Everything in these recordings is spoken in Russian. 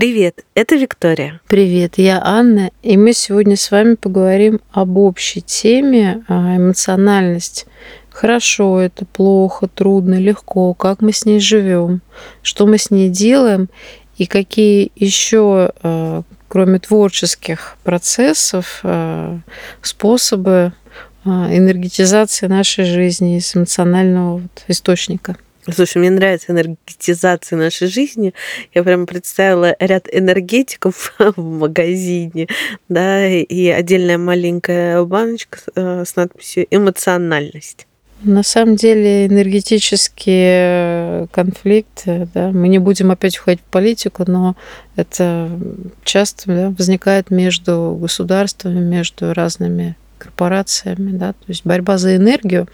Привет, это Виктория. Привет, я Анна, и мы сегодня с вами поговорим об общей теме а, эмоциональность. Хорошо это, плохо, трудно, легко, как мы с ней живем, что мы с ней делаем и какие еще, а, кроме творческих процессов, а, способы энергетизации нашей жизни из эмоционального источника. Слушай, мне нравится энергетизация нашей жизни. Я прям представила ряд энергетиков в магазине, да, и отдельная маленькая баночка э, с надписью «эмоциональность». На самом деле энергетические конфликты, да, мы не будем опять уходить в политику, но это часто да, возникает между государствами, между разными корпорациями, да, то есть борьба за энергию.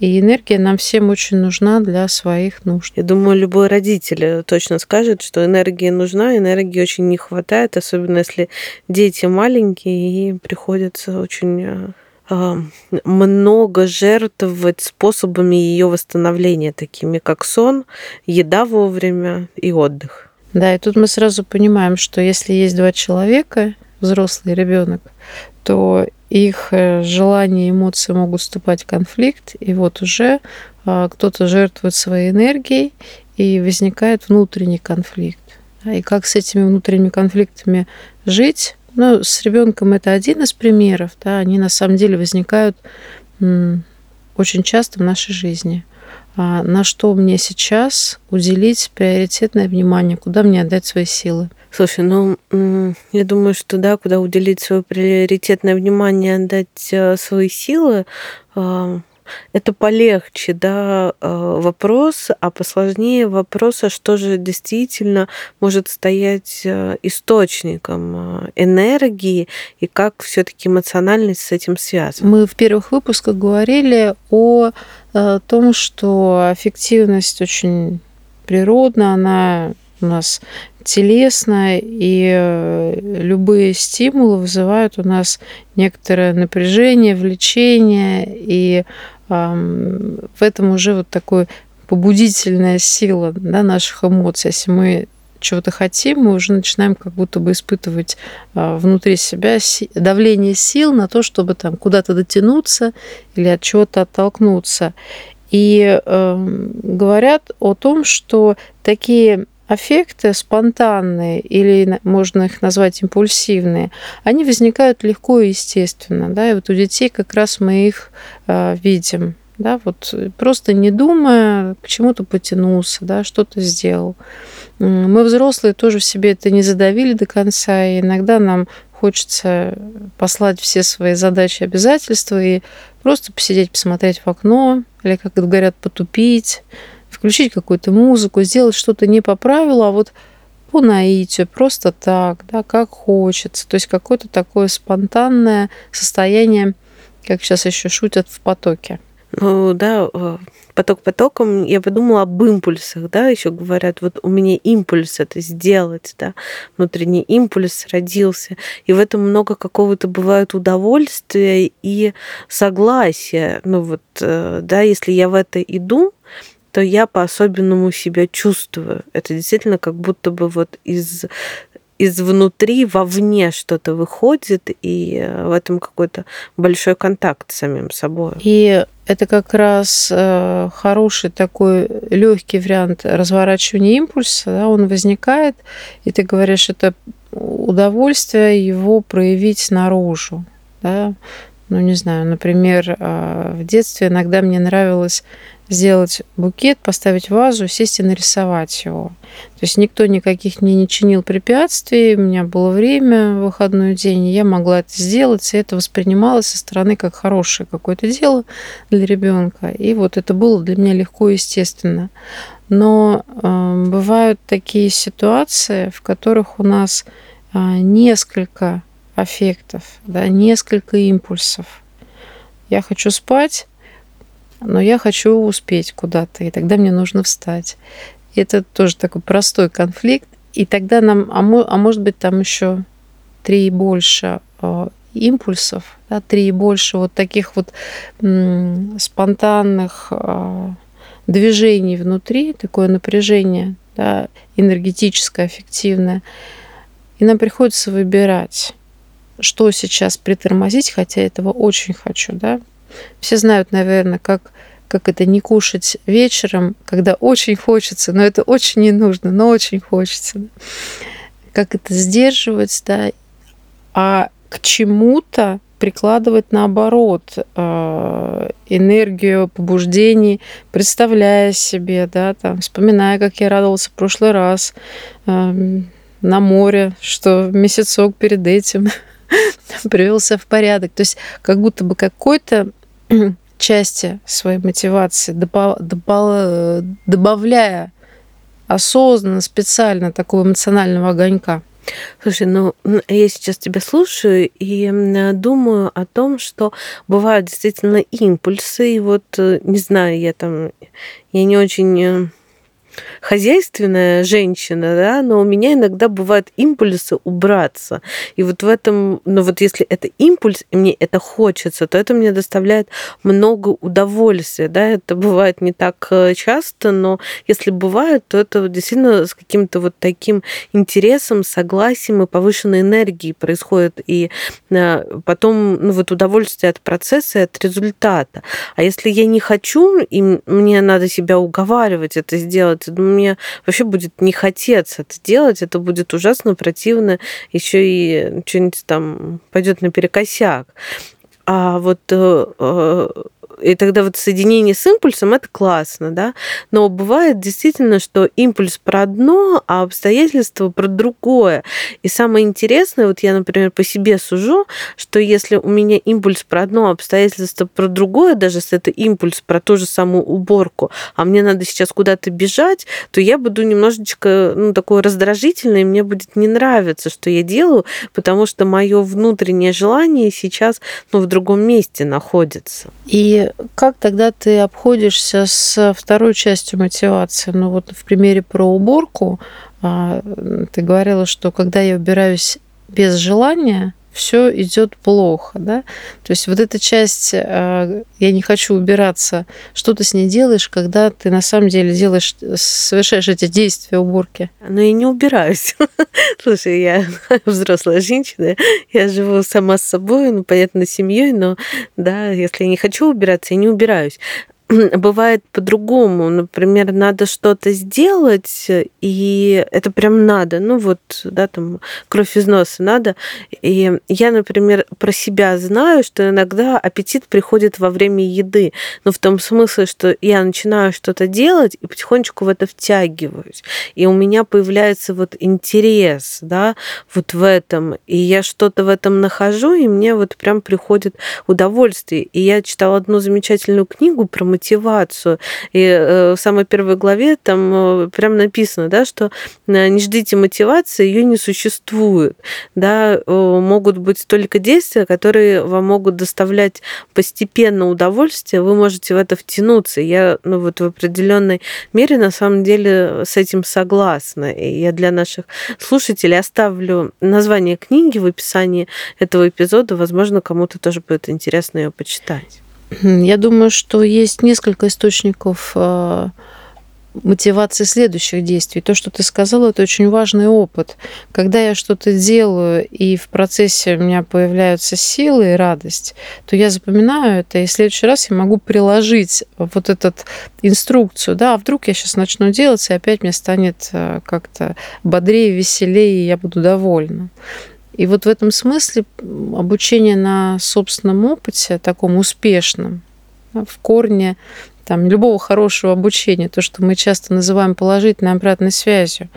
И энергия нам всем очень нужна для своих нужд. Я думаю, любой родитель точно скажет, что энергия нужна, энергии очень не хватает, особенно если дети маленькие и приходится очень э, э, много жертвовать способами ее восстановления, такими как сон, еда вовремя и отдых. Да, и тут мы сразу понимаем, что если есть два человека, взрослый ребенок, то их э, желания и эмоции могут вступать в конфликт, и вот уже а, кто-то жертвует своей энергией, и возникает внутренний конфликт. И как с этими внутренними конфликтами жить? Ну, с ребенком это один из примеров, да, они на самом деле возникают очень часто в нашей жизни. А на что мне сейчас уделить приоритетное внимание, куда мне отдать свои силы? Слушай, ну, я думаю, что да, куда уделить свое приоритетное внимание, отдать э, свои силы, а, это полегче, да, э, вопрос, а посложнее вопрос, а что же действительно может стоять э, источником энергии и как все-таки эмоциональность с этим связана. Мы в первых выпусках говорили о том, что аффективность очень природна, она у нас телесно, и э, любые стимулы вызывают у нас некоторое напряжение, влечение, и в этом уже вот такой побудительная сила да, наших эмоций. Если мы чего-то хотим, мы уже начинаем как будто бы испытывать а, внутри себя давление сил на то, чтобы там куда-то дотянуться или от чего-то оттолкнуться. И э, говорят о том, что такие аффекты спонтанные, или можно их назвать импульсивные, они возникают легко и естественно. Да? И вот у детей как раз мы их э, видим. Да, вот просто не думая, к чему-то потянулся, да, что-то сделал. Мы взрослые тоже в себе это не задавили до конца, и иногда нам хочется послать все свои задачи, обязательства и просто посидеть, посмотреть в окно, или, как говорят, потупить, включить какую-то музыку, сделать что-то не по правилу, а вот по наитию, просто так, да, как хочется. То есть какое-то такое спонтанное состояние, как сейчас еще шутят, в потоке. Ну да, э, поток потоком, я подумала об импульсах, да, еще говорят, вот у меня импульс это сделать, да, внутренний импульс родился, и в этом много какого-то бывает удовольствия и согласия, ну вот, э, да, если я в это иду, то я по-особенному себя чувствую. Это действительно как будто бы вот из из внутри вовне что-то выходит, и э, в этом какой-то большой контакт с самим собой. И это как раз э, хороший такой легкий вариант разворачивания импульса. Да, он возникает, и ты говоришь, это удовольствие его проявить наружу. Да? Ну, не знаю, например, э, в детстве иногда мне нравилось сделать букет, поставить вазу, сесть и нарисовать его. То есть никто никаких мне не чинил препятствий, у меня было время, выходной день, и я могла это сделать, и это воспринималось со стороны как хорошее какое-то дело для ребенка. И вот это было для меня легко и естественно. Но э, бывают такие ситуации, в которых у нас э, несколько аффектов, да, несколько импульсов. Я хочу спать, но я хочу успеть куда-то, и тогда мне нужно встать. И это тоже такой простой конфликт. И тогда нам, а, а может быть, там еще три и больше э, импульсов, да, три и больше вот таких вот м, спонтанных э, движений внутри, такое напряжение да, энергетическое, аффективное. И нам приходится выбирать, что сейчас притормозить, хотя этого очень хочу, да. Все знают, наверное, как как это не кушать вечером, когда очень хочется, но это очень не нужно, но очень хочется. Как это сдерживать, да, а к чему-то прикладывать наоборот э, энергию побуждений, представляя себе, да, там, вспоминая, как я радовался в прошлый раз э, на море, что месяцок перед этим привелся в порядок. То есть как будто бы какой-то части своей мотивации, добавляя осознанно, специально такого эмоционального огонька. Слушай, ну я сейчас тебя слушаю и думаю о том, что бывают действительно импульсы, и вот э, не знаю, я там, я не очень э, хозяйственная женщина, да, но у меня иногда бывают импульсы убраться. И вот в этом, ну вот если это импульс, и мне это хочется, то это мне доставляет много удовольствия, да, это бывает не так э, часто, но если бывает, то это действительно с каким-то вот таким интересом, согласием и повышенной энергией происходит, и э, потом, ну вот удовольствие от процесса от результата. А если я не хочу, и мне надо себя уговаривать это сделать, мне вообще будет не хотеться это делать, это будет ужасно противно, еще и что-нибудь там пойдет наперекосяк. А вот э, э, и тогда вот соединение с импульсом это классно, да. Но бывает действительно, что импульс про одно, а обстоятельства про другое. И самое интересное, вот я, например, по себе сужу, что если у меня импульс про одно, а обстоятельство про другое, даже если это импульс про ту же самую уборку, а мне надо сейчас куда-то бежать, то я буду немножечко, ну, такой раздражительной, и мне будет не нравиться, что я делаю, потому что мое внутреннее желание сейчас, ну, в другом месте находится. И как тогда ты обходишься с второй частью мотивации? Ну вот в примере про уборку а, ты говорила, что когда я убираюсь без желания, все идет плохо, да. То есть вот эта часть, а, я не хочу убираться, что ты с ней делаешь, когда ты на самом деле делаешь, совершаешь эти действия уборки? Ну, я не убираюсь. Слушай, я взрослая женщина, я живу сама с собой, ну, понятно, семьей, но да, если я не хочу убираться, я не убираюсь. бывает по-другому. Например, надо что-то сделать, и это прям надо. Ну вот, да, там кровь из носа надо. И я, например, про себя знаю, что иногда аппетит приходит во время еды. Ну, в том смысле, что я начинаю что-то делать и потихонечку в это втягиваюсь. И у меня появляется вот интерес, да, вот в этом. И я что-то в этом нахожу, и мне вот прям приходит удовольствие. И я читала одну замечательную книгу про мотивацию. И э, в самой первой главе там э, прям написано, да, что э, не ждите мотивации, ее не существует. Да, могут быть только действия, которые вам могут доставлять постепенно удовольствие, вы можете в это втянуться. Я ну, вот в определенной мере на самом деле с этим согласна. И я для наших слушателей оставлю название книги в описании этого эпизода. Возможно, кому-то тоже будет интересно ее почитать. Я думаю, что есть несколько источников э, мотивации следующих действий. То, что ты сказала, это очень важный опыт. Когда я что-то делаю, и в процессе у меня появляются силы и радость, то я запоминаю это, и в следующий раз я могу приложить вот эту инструкцию. Да, а вдруг я сейчас начну делать, и опять мне станет э, как-то бодрее, веселее, и я буду довольна. И вот в этом смысле обучение на собственном опыте, таком успешном, в корне там, любого хорошего обучения, то, что мы часто называем положительной обратной связью.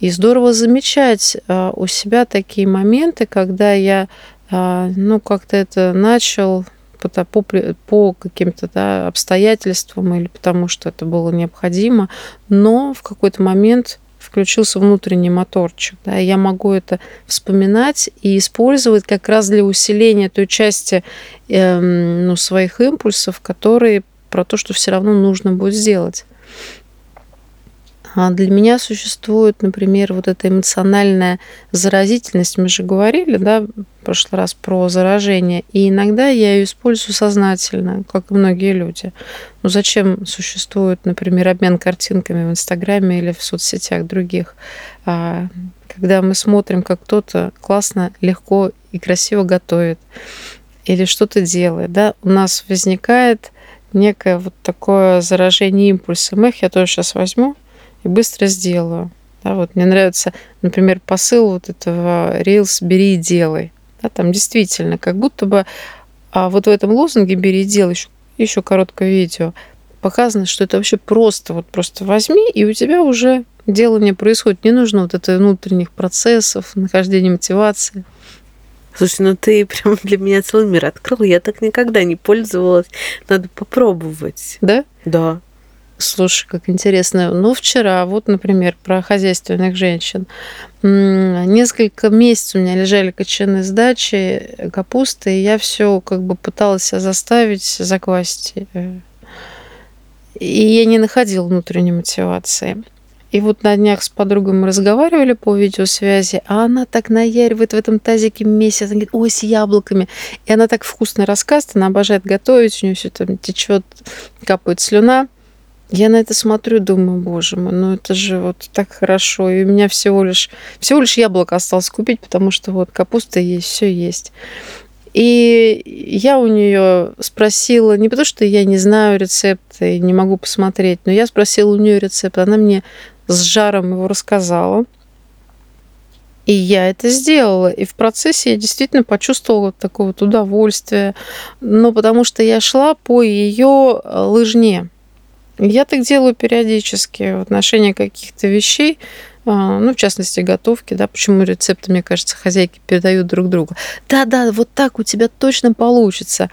И здорово замечать а, у себя такие моменты, когда я а, ну, как-то это начал по, по, по каким-то да, обстоятельствам или потому что это было необходимо, но в какой-то момент включился внутренний моторчик. Да, и я могу это вспоминать и использовать как раз для усиления той части э, ну, своих импульсов, которые про то, что все равно нужно будет сделать. А для меня существует, например, вот эта эмоциональная заразительность. Мы же говорили, да, в прошлый раз про заражение. И иногда я ее использую сознательно, как и многие люди. Ну зачем существует, например, обмен картинками в Инстаграме или в соцсетях других? А, когда мы смотрим, как кто-то классно, легко и красиво готовит или что-то делает, да, у нас возникает некое вот такое заражение импульсом. Их я тоже сейчас возьму и быстро сделаю. Да, вот мне нравится, например, посыл вот этого Reels «бери и делай». Да, там действительно, как будто бы а вот в этом лозунге «бери и делай» еще, еще короткое видео показано, что это вообще просто, вот просто возьми, и у тебя уже делание происходит. Не нужно вот это внутренних процессов, нахождения мотивации. Слушай, ну ты прям для меня целый мир открыл. Я так никогда не пользовалась. Надо попробовать. Да? Да. Слушай, как интересно. Ну, вчера, вот, например, про хозяйственных женщин. Несколько месяцев у меня лежали кочаны с дачи, капусты, и я все как бы пыталась заставить заквасить. И я не находила внутренней мотивации. И вот на днях с подругой мы разговаривали по видеосвязи, а она так наяривает в этом тазике месяц, она говорит, ой, с яблоками. И она так вкусно рассказывает, она обожает готовить, у нее все там течет, капает слюна. Я на это смотрю, думаю, боже мой, ну это же вот так хорошо. И у меня всего лишь, всего лишь яблоко осталось купить, потому что вот капуста есть, все есть. И я у нее спросила, не потому что я не знаю рецепта и не могу посмотреть, но я спросила у нее рецепт. Она мне с жаром его рассказала. И я это сделала. И в процессе я действительно почувствовала такое вот удовольствие. Но потому что я шла по ее лыжне. Я так делаю периодически в отношении каких-то вещей, а, ну, в частности, готовки, да, почему рецепты, мне кажется, хозяйки передают друг другу. Да-да, вот так у тебя точно получится.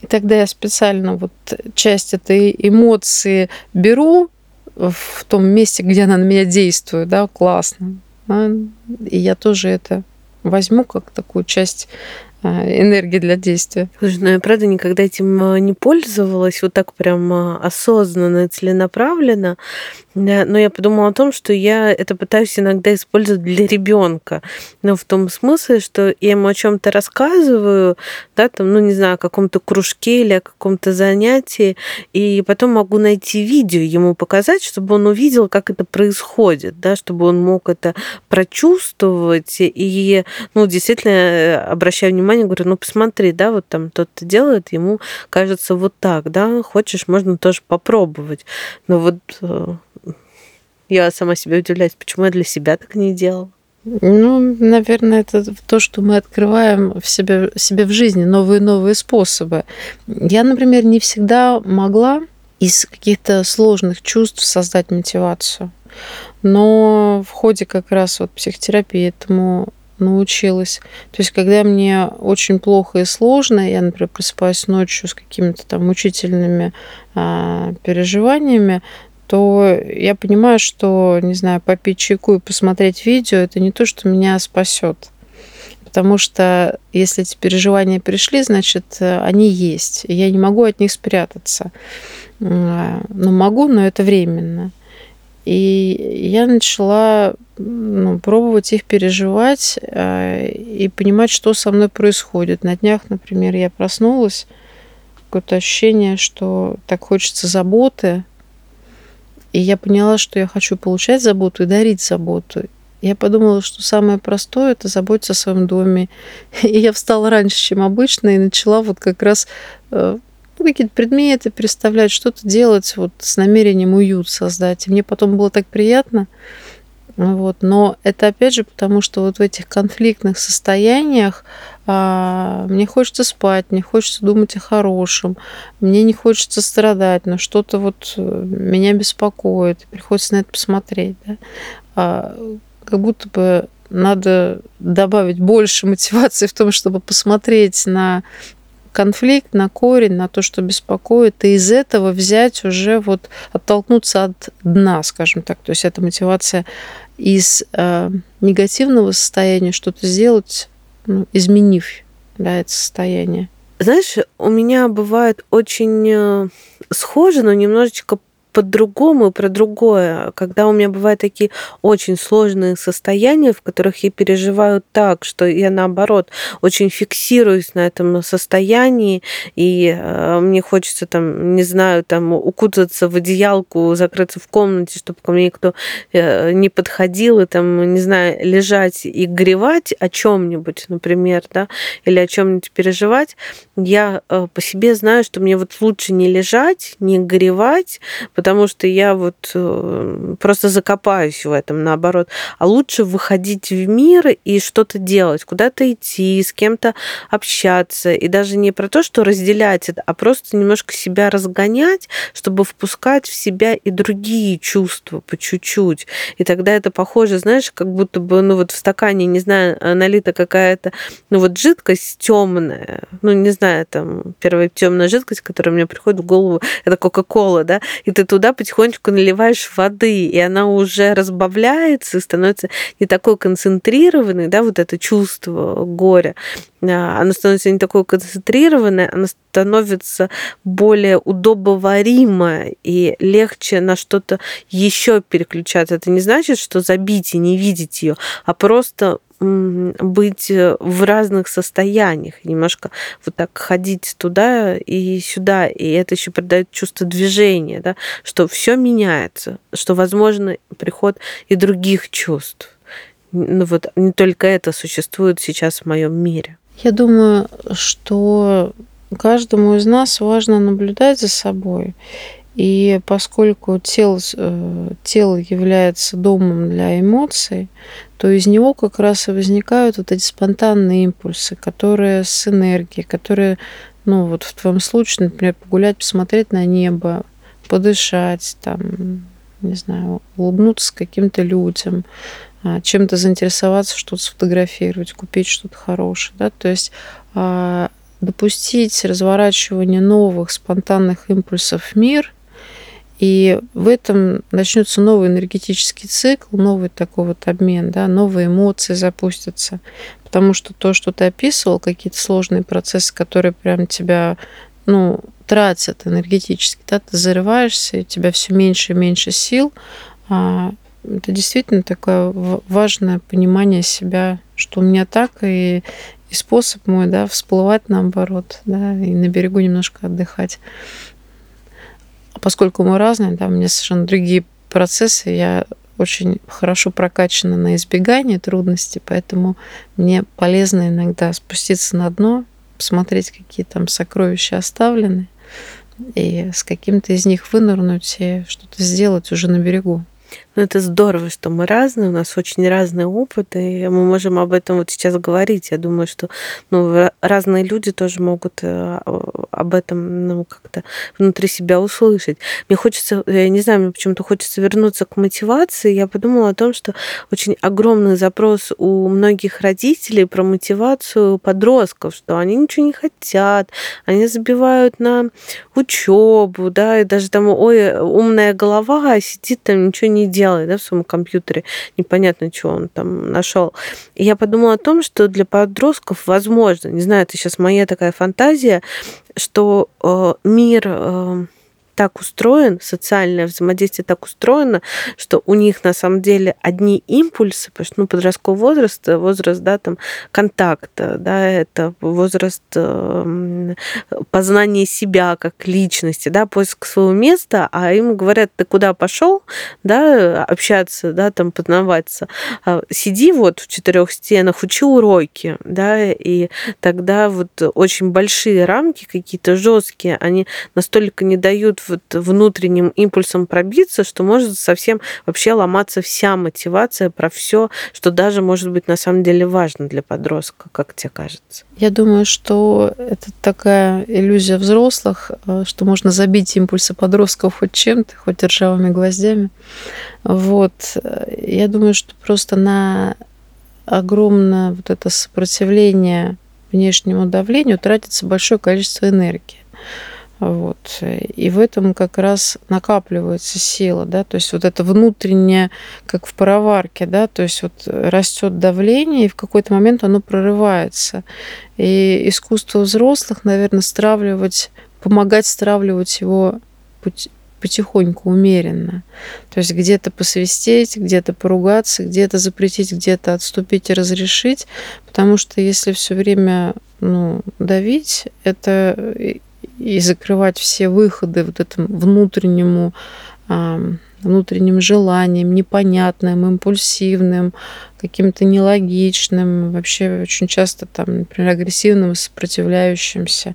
И тогда я специально вот часть этой эмоции беру в том месте, где она на меня действует, да, классно. И я тоже это возьму как такую часть а, энергии для действия. Слушай, ну я правда никогда этим а, не пользовалась вот так прям а, осознанно, целенаправленно. Но я подумала о том, что я это пытаюсь иногда использовать для ребенка. Но в том смысле, что я ему о чем-то рассказываю, да, там, ну, не знаю, о каком-то кружке или о каком-то занятии, и потом могу найти видео ему показать, чтобы он увидел, как это происходит, да, чтобы он мог это прочувствовать и, ну, действительно, э, обращаю внимание, говорю, ну, посмотри, да, вот там тот-то делает, ему кажется вот так, да, хочешь, можно тоже попробовать. Но вот э, я сама себе удивляюсь, почему я для себя так не делала. Ну, наверное, это то, что мы открываем в себе, себе в жизни новые новые способы. Я, например, не всегда могла из каких-то сложных чувств создать мотивацию. Но в ходе как раз вот психотерапии этому научилась. То есть, когда мне очень плохо и сложно, я, например, просыпаюсь ночью с какими-то там мучительными а, переживаниями, то я понимаю, что, не знаю, попить чайку и посмотреть видео, это не то, что меня спасет. Потому что если эти переживания пришли, значит, они есть. И я не могу от них спрятаться. Ну, могу, но это временно. И я начала ну, пробовать их переживать э, и понимать, что со мной происходит. На днях, например, я проснулась, какое-то ощущение, что так хочется заботы, и я поняла, что я хочу получать заботу и дарить заботу. Я подумала, что самое простое – это заботиться о своем доме. И я встала раньше, чем обычно, и начала вот как раз э, ну, какие-то предметы представлять, что-то делать вот с намерением уют создать. И мне потом было так приятно. Вот. Но это опять же потому, что вот в этих конфликтных состояниях а, мне хочется спать, мне хочется думать о хорошем, мне не хочется страдать, но что-то вот э, меня беспокоит, приходится на это посмотреть. Да? А, как будто бы надо добавить больше мотивации в том, чтобы посмотреть на конфликт, на корень, на то, что беспокоит, и из этого взять уже вот оттолкнуться от дна, скажем так. То есть это мотивация из э, негативного состояния что-то сделать, ну, изменив да, это состояние. Знаешь, у меня бывает очень э, схоже, но немножечко по-другому, про другое. Когда у меня бывают такие очень сложные состояния, в которых я переживаю так, что я наоборот очень фиксируюсь на этом состоянии, и э, мне хочется там, не знаю, там укутаться в одеялку, закрыться в комнате, чтобы ко мне никто э, не подходил, и там, не знаю, лежать и горевать о чем-нибудь, например, да, или о чем-нибудь переживать, я э, по себе знаю, что мне вот лучше не лежать, не горевать, потому что я вот э, просто закопаюсь в этом, наоборот. А лучше выходить в мир и что-то делать, куда-то идти, с кем-то общаться. И даже не про то, что разделять это, а просто немножко себя разгонять, чтобы впускать в себя и другие чувства по чуть-чуть. И тогда это похоже, знаешь, как будто бы, ну вот в стакане, не знаю, налита какая-то, ну вот жидкость темная, ну не знаю, там первая темная жидкость, которая мне приходит в голову, это Кока-Кола, да, и ты туда потихонечку наливаешь воды, и она уже разбавляется и становится не такой концентрированной, да, вот это чувство горя, а, оно становится не такое концентрированное, оно становится более удобоваримое и легче на что-то еще переключаться. Это не значит, что забить и не видеть ее, а просто быть э, в разных состояниях, немножко вот так ходить туда и сюда, и это еще придает чувство движения, да, что все меняется, что возможно приход и других чувств. Ну вот не только это существует сейчас в моем мире. Я думаю, что каждому из нас важно наблюдать за собой. И поскольку тело, э, тело является домом для эмоций, то из него как раз и возникают вот эти спонтанные импульсы, которые с энергией, которые, ну вот в твоем случае, например, погулять, посмотреть на небо, подышать, там, не знаю, улыбнуться каким-то людям, а, чем-то заинтересоваться, что-то сфотографировать, купить что-то хорошее. Да? То есть а, допустить разворачивание новых спонтанных импульсов в мир, и в этом начнется новый энергетический цикл, новый такой вот обмен, да, новые эмоции запустятся. Потому что то, что ты описывал, какие-то сложные процессы, которые прям тебя ну, тратят энергетически, да, ты зарываешься, и у тебя все меньше и меньше сил, а это действительно такое важное понимание себя, что у меня так, и, и способ мой, да, всплывать наоборот, да, и на берегу немножко отдыхать. А поскольку мы разные, да, у меня совершенно другие процессы, я очень хорошо прокачана на избегание трудностей, поэтому мне полезно иногда спуститься на дно, посмотреть, какие там сокровища оставлены, и с каким-то из них вынырнуть и что-то сделать уже на берегу. Ну, это здорово, что мы разные, у нас очень разные опыты, и мы можем об этом вот сейчас говорить. Я думаю, что ну, разные люди тоже могут э, об этом ну, как-то внутри себя услышать. Мне хочется, я не знаю, мне почему-то хочется вернуться к мотивации. Я подумала о том, что очень огромный запрос у многих родителей про мотивацию подростков, что они ничего не хотят, они забивают на учебу, да, и даже там, ой, умная голова, а сидит там, ничего не делает делает, да, в своем компьютере, непонятно, что он там нашел. И я подумала о том, что для подростков возможно, не знаю, это сейчас моя такая фантазия, что э, мир э, так устроен, социальное взаимодействие так устроено, что у них на самом деле одни импульсы, потому что ну, подростковый возраст, возраст да, там, контакта, да, это возраст э, познания себя как личности, да, поиск своего места, а им говорят, ты куда пошел, да, общаться, да, там, познаваться, а, сиди вот в четырех стенах, учи уроки, да, и тогда вот очень большие рамки какие-то жесткие, они настолько не дают вот внутренним импульсом пробиться, что может совсем вообще ломаться вся мотивация про все, что даже может быть на самом деле важно для подростка, как тебе кажется? Я думаю, что это такая иллюзия взрослых, э, что можно забить импульсы подростков хоть чем-то, хоть ржавыми гвоздями. Вот. Я думаю, что просто на огромное вот это сопротивление внешнему давлению тратится большое количество энергии. Вот. И в этом как раз накапливается сила, да, то есть вот это внутреннее, как в пароварке, да, то есть вот растет давление, и в какой-то момент оно прорывается. И искусство взрослых, наверное, стравливать, помогать стравливать его потихоньку, умеренно. То есть где-то посвистеть, где-то поругаться, где-то запретить, где-то отступить и разрешить. Потому что если все время ну, давить, это и закрывать все выходы вот этому внутреннему внутренним желанием, непонятным, импульсивным, каким-то нелогичным, вообще очень часто там, например, агрессивным, сопротивляющимся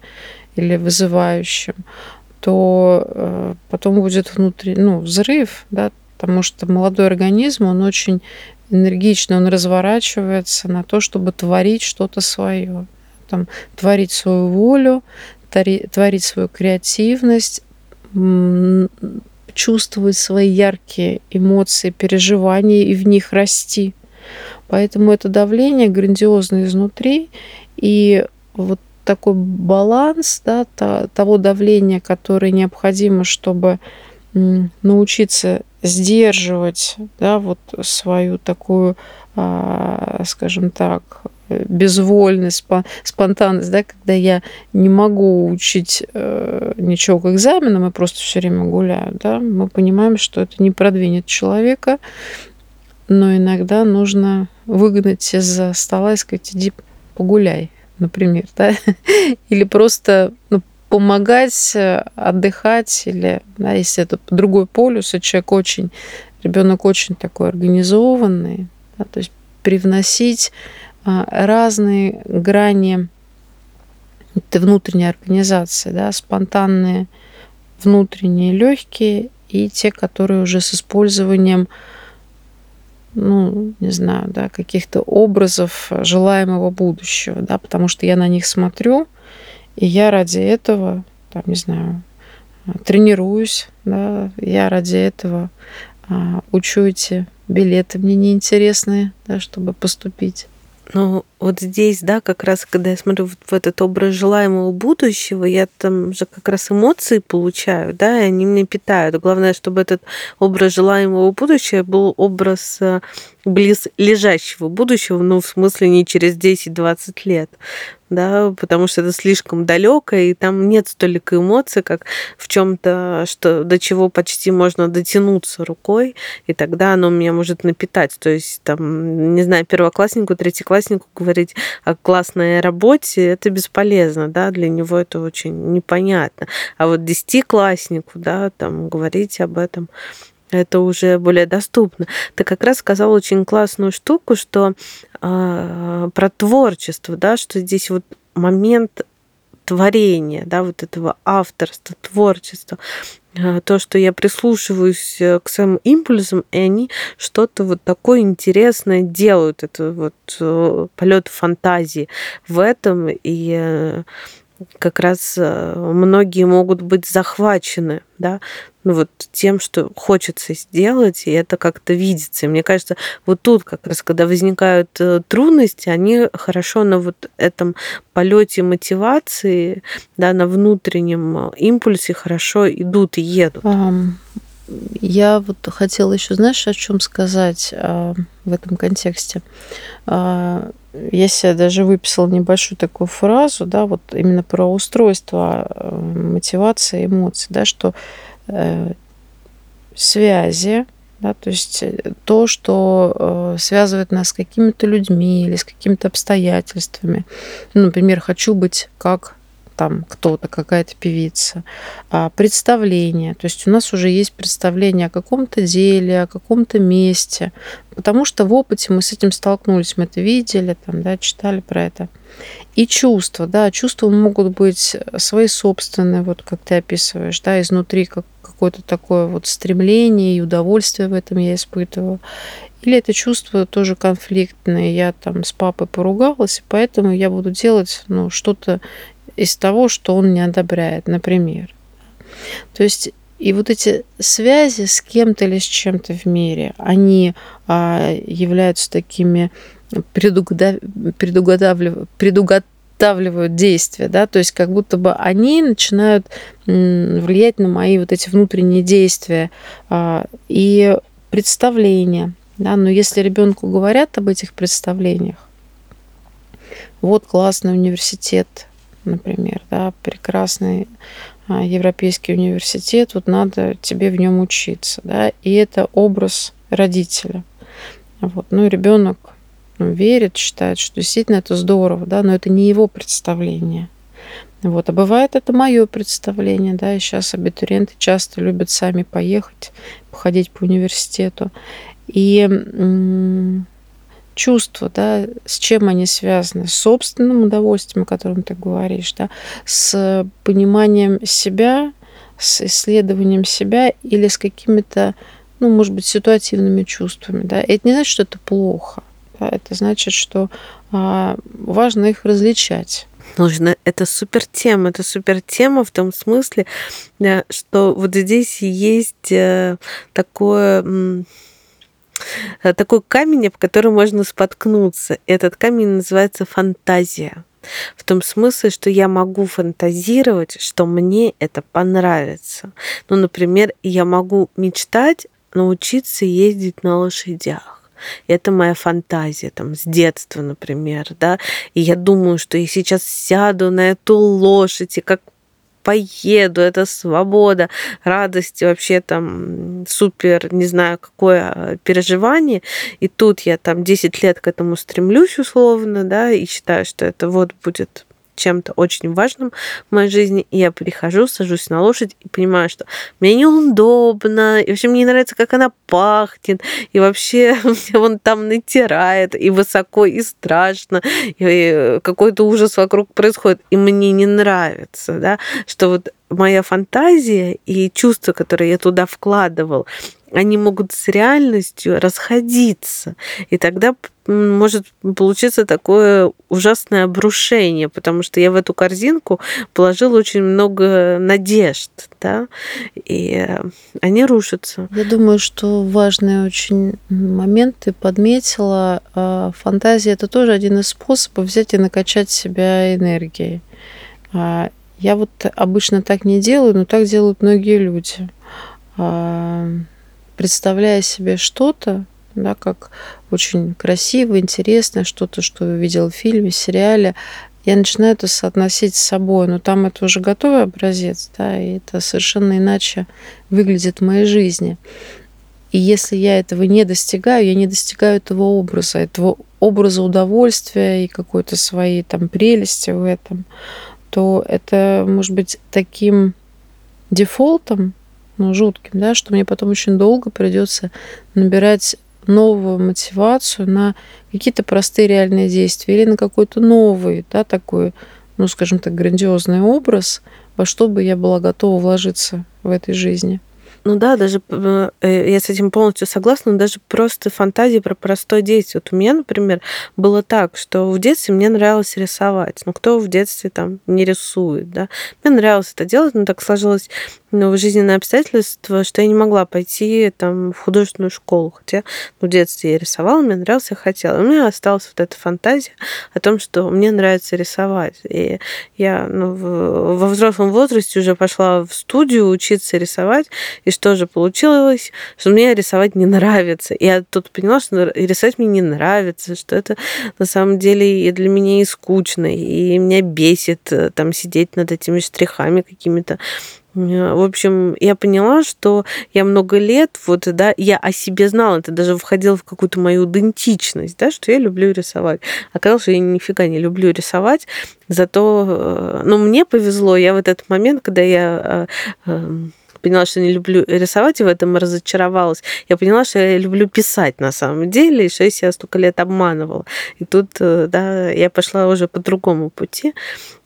или вызывающим, то э, потом будет внутри, ну, взрыв, да, потому что молодой организм, он очень энергичный, он разворачивается на то, чтобы творить что-то свое, там, творить свою волю, творить свою креативность, чувствовать свои яркие эмоции, переживания и в них расти. Поэтому это давление грандиозное изнутри, и вот такой баланс да, того давления, которое необходимо, чтобы научиться сдерживать да, вот свою такую, а, скажем так, безвольность, спонтанность, да, когда я не могу учить э, ничего к экзаменам и просто все время гуляю, да, мы понимаем, что это не продвинет человека, но иногда нужно выгнать из-за стола и сказать, иди погуляй, например, да, или просто ну, помогать отдыхать, или, да, если это другой полюс, и человек очень, ребенок очень такой организованный, да, то есть привносить разные грани этой внутренней организации, да, спонтанные внутренние легкие и те, которые уже с использованием, ну, не знаю, да, каких-то образов желаемого будущего, да, потому что я на них смотрю, и я ради этого, там, не знаю, тренируюсь, да, я ради этого а, учу эти билеты мне неинтересные, да, чтобы поступить. Ну, вот здесь, да, как раз, когда я смотрю в этот образ желаемого будущего, я там же как раз эмоции получаю, да, и они меня питают. Главное, чтобы этот образ желаемого будущего был образ э, близ лежащего будущего, ну, в смысле, не через 10-20 лет, да, потому что это слишком далеко, и там нет столько эмоций, как в чем-то, что до чего почти можно дотянуться рукой, и тогда оно меня может напитать. То есть, там, не знаю, первокласснику, третьекласснику говорить о классной работе, это бесполезно, да, для него это очень непонятно. А вот десятикласснику, да, там, говорить об этом, это уже более доступно. Ты как раз сказал очень классную штуку, что э, про творчество, да, что здесь вот момент творения, да, вот этого авторства, творчества, а, то, что я прислушиваюсь э, к своим импульсам, и они что-то вот такое интересное делают. Это вот э, полет фантазии в этом, и э, как раз многие могут быть захвачены, да, ну вот тем, что хочется сделать, и это как-то видится. И мне кажется, вот тут как раз, когда возникают э, трудности, они хорошо на вот этом полете мотивации, да, на внутреннем э, импульсе хорошо идут и едут. Я вот хотела еще, знаешь, о чем сказать а, в этом контексте. А, я себе даже выписала небольшую такую фразу, да, вот именно про устройство э, мотивации, эмоций, да, что связи, да, то есть э, то, что э, связывает нас с какими-то людьми или с какими-то обстоятельствами. Ну, например, хочу быть как там кто-то, какая-то певица, а представление. То есть у нас уже есть представление о каком-то деле, о каком-то месте, потому что в опыте мы с этим столкнулись, мы это видели, там, да, читали про это. И чувства, да, чувства могут быть свои собственные, вот как ты описываешь, да, изнутри как какое-то такое вот стремление и удовольствие в этом я испытываю. Или это чувство тоже конфликтное. Я там с папой поругалась, и поэтому я буду делать ну, что-то из того, что он не одобряет, например. То есть и вот эти связи с кем-то или с чем-то в мире, они а, являются такими предугадав... предугадавлив... предуготавливают действия, да, то есть как будто бы они начинают влиять на мои вот эти внутренние действия а, и представления, да, но если ребенку говорят об этих представлениях, вот классный университет, например, да, прекрасный а, европейский университет, вот надо тебе в нем учиться, да, и это образ родителя. Вот. Ну, ребенок ну, верит, считает, что действительно это здорово, да, но это не его представление. Вот. А бывает это мое представление, да, и сейчас абитуриенты часто любят сами поехать, походить по университету. И чувства, да, с чем они связаны, с собственным удовольствием, о котором ты говоришь, да, с пониманием себя, с исследованием себя или с какими-то, ну, может быть, ситуативными чувствами, да. Это не значит, что это плохо, да, это значит, что а, важно их различать. Нужно, это супер тема, это супер тема в том смысле, что вот здесь есть э, такое Э, такой камень, об который можно споткнуться. Этот камень называется фантазия. В том смысле, что я могу фантазировать, что мне это понравится. Ну, например, я могу мечтать научиться ездить на лошадях. Это моя фантазия, там, с детства, например, да. И я думаю, что я сейчас сяду на эту лошадь, и как поеду, это свобода, радость, вообще там супер, не знаю, какое а, переживание. И тут я там 10 лет к этому стремлюсь условно, да, и считаю, что это вот будет чем-то очень важным в моей жизни, и я прихожу, сажусь на лошадь и понимаю, что мне неудобно, и вообще мне не нравится, как она пахнет, и вообще он там натирает, и высоко, и страшно, и какой-то ужас вокруг происходит, и мне не нравится, да, что вот моя фантазия и чувства, которые я туда вкладывал, они могут с реальностью расходиться. И тогда может получиться такое ужасное обрушение, потому что я в эту корзинку положила очень много надежд, да, и они рушатся. Я думаю, что важный очень момент ты подметила. А, фантазия – это тоже один из способов взять и накачать себя энергией. А, я вот обычно так не делаю, но так делают многие люди. А, представляя себе что-то, да, как очень красиво, интересно, что-то, что увидел в фильме, сериале, я начинаю это соотносить с собой, но там это уже готовый образец, да, и это совершенно иначе выглядит в моей жизни. И если я этого не достигаю, я не достигаю этого образа, этого образа удовольствия и какой-то своей там прелести в этом, то это может быть таким дефолтом, ну, жутким, да, что мне потом очень долго придется набирать новую мотивацию на какие-то простые реальные действия или на какой-то новый, да, такой, ну, скажем так, грандиозный образ, во что бы я была готова вложиться в этой жизни. Ну да, даже э, я с этим полностью согласна, но даже просто фантазии про простое действие. Вот у меня, например, было так, что в детстве мне нравилось рисовать. Ну, кто в детстве там не рисует, да? Мне нравилось это делать, но так сложилось ну, жизненные обстоятельства, что я не могла пойти там в художественную школу. Хотя ну, в детстве я рисовала, мне нравилось, я хотела. у меня осталась вот эта фантазия о том, что мне нравится рисовать. И я ну, во взрослом возрасте уже пошла в студию учиться рисовать, и что же получилось? Что мне рисовать не нравится. Я тут поняла, что рисовать мне не нравится, что это на самом деле и для меня и скучно, и меня бесит э, там сидеть над этими штрихами какими-то Э, в общем, я поняла, что я много лет, вот, да, я о себе знала, это даже входило в какую-то мою идентичность, да, что я люблю рисовать. Оказалось, что я нифига не люблю рисовать, зато, ну, мне повезло, я в этот момент, когда я э, поняла, что не люблю рисовать, и в этом разочаровалась. Я поняла, что я люблю писать на самом деле, и что я себя столько лет обманывала. И тут, да, я пошла уже по другому пути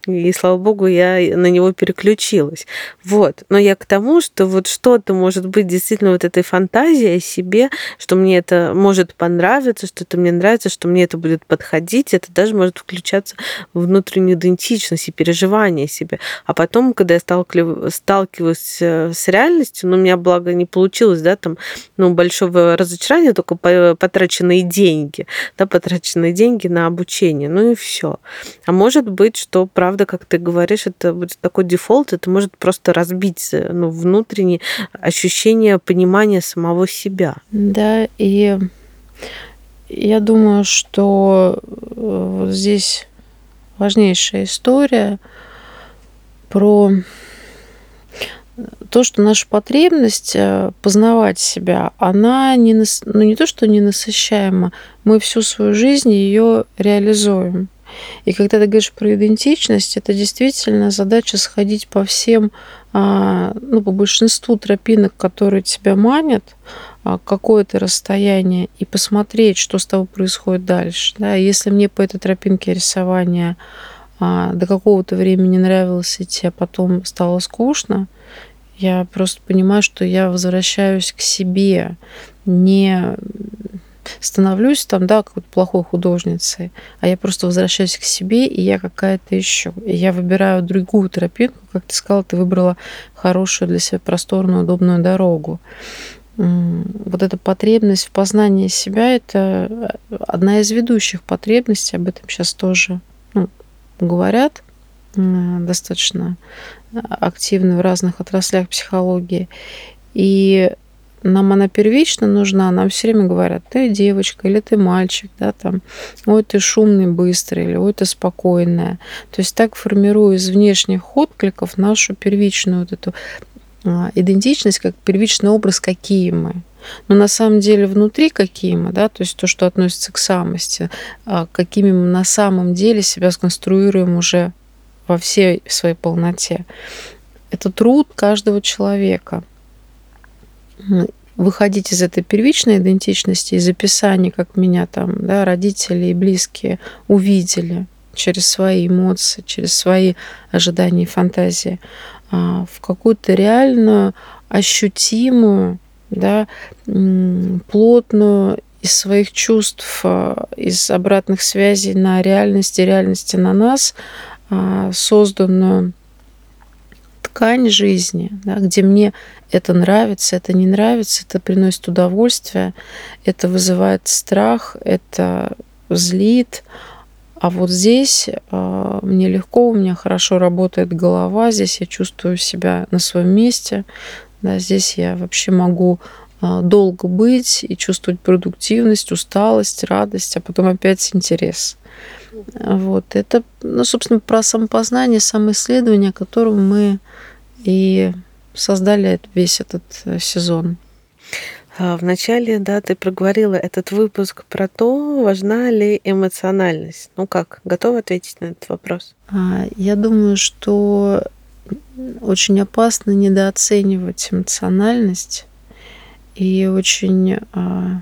и, слава богу, я на него переключилась. Вот. Но я к тому, что вот что-то может быть действительно вот этой фантазией о себе, что мне это может понравиться, что это мне нравится, что мне это будет подходить, это даже может включаться в внутреннюю идентичность и переживание себе. А потом, когда я сталкиваюсь э, с реальностью, ну, у меня, благо, не получилось, да, там, ну, большого разочарования, только потраченные деньги, да, потраченные деньги на обучение, ну и все. А может быть, что, правда, правда, как ты говоришь, это будет такой дефолт, это может просто разбить э, ну, внутреннее ощущение понимания самого себя. Да, и я думаю, что э, вот здесь важнейшая история про то, что наша потребность э, познавать себя, она не, ну, не то, что не насыщаема, мы всю свою жизнь ее реализуем. И когда ты говоришь про идентичность, это действительно задача сходить по всем, а, ну, по большинству тропинок, которые тебя манят, а, какое-то расстояние, и посмотреть, что с тобой происходит дальше. Да? Если мне по этой тропинке рисования а, до какого-то времени нравилось идти, а потом стало скучно, я просто понимаю, что я возвращаюсь к себе, не становлюсь там, да, какой-то плохой художницей, а я просто возвращаюсь к себе, и я какая-то еще. Я выбираю другую тропинку, как ты сказала, ты выбрала хорошую для себя просторную, удобную дорогу. Вот эта потребность в познании себя – это одна из ведущих потребностей, об этом сейчас тоже ну, говорят достаточно активны в разных отраслях психологии. И нам она первично нужна, нам все время говорят, ты девочка или ты мальчик, да, там, ой, ты шумный, быстрый, или ой, ты спокойная. То есть так формируя из внешних откликов нашу первичную вот эту а, идентичность, как первичный образ, какие мы. Но на самом деле внутри какие мы, да, то есть то, что относится к самости, а, какими мы на самом деле себя сконструируем уже во всей своей полноте. Это труд каждого человека. Выходить из этой первичной идентичности, из описания, как меня там да, родители и близкие увидели через свои эмоции, через свои ожидания и фантазии, а, в какую-то реальную, ощутимую, да, плотную из своих чувств, а, из обратных связей на реальности, реальности на нас а, созданную ткань жизни, да, где мне это нравится, это не нравится, это приносит удовольствие, это вызывает страх, это злит. А вот здесь э, мне легко, у меня хорошо работает голова, здесь я чувствую себя на своем месте, да, здесь я вообще могу э, долго быть и чувствовать продуктивность, усталость, радость, а потом опять интерес. Вот. Это, ну, собственно, про самопознание, самоисследование, которым мы и создали весь этот э, сезон. А, Вначале, да, ты проговорила этот выпуск про то, важна ли эмоциональность. Ну как, готова ответить на этот вопрос? А, я думаю, что очень опасно недооценивать эмоциональность и очень а,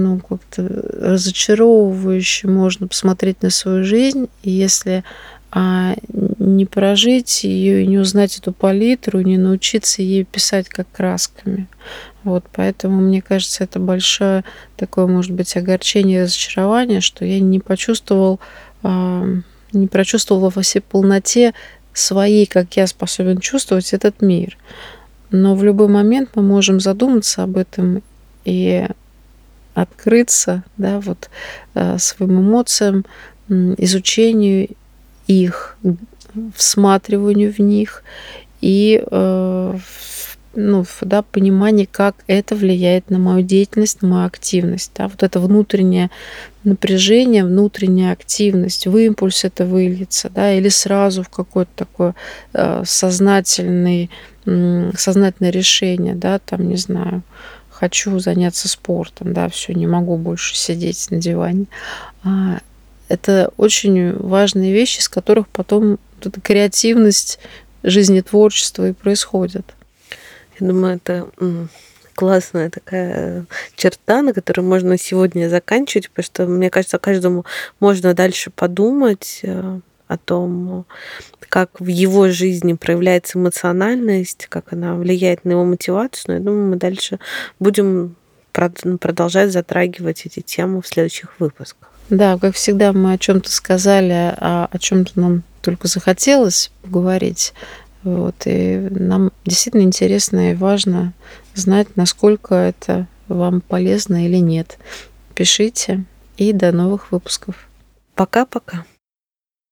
ну, как-то разочаровывающе можно посмотреть на свою жизнь, если а, не прожить ее и не узнать эту палитру, не научиться ей писать как красками. Вот, поэтому мне кажется, это большое такое, может быть, огорчение и разочарование, что я не почувствовал, а, не прочувствовала во всей полноте своей, как я способен чувствовать этот мир. Но в любой момент мы можем задуматься об этом и открыться да, вот, э, своим эмоциям, изучению их, всматриванию в них и э, ну, да, понимание, как это влияет на мою деятельность, на мою активность. Да, вот это внутреннее напряжение, внутренняя активность, в импульс это выльется, да, или сразу в какое-то такое э, сознательный, сознательное решение, да, там, не знаю, хочу заняться спортом, да, все, не могу больше сидеть на диване. А, это очень важные вещи, с которых потом вот эта креативность, жизнетворчество и происходит. Я думаю, это классная такая черта, на которой можно сегодня заканчивать, потому что, мне кажется, каждому можно дальше подумать э, о том, как в его жизни проявляется эмоциональность, как она влияет на его мотивацию. Но я думаю, мы дальше будем продолжать затрагивать эти темы в следующих выпусках. Да, как всегда, мы о чем-то сказали, а о чем-то нам только захотелось поговорить. Вот, и нам действительно интересно и важно знать, насколько это вам полезно или нет. Пишите и до новых выпусков. Пока-пока.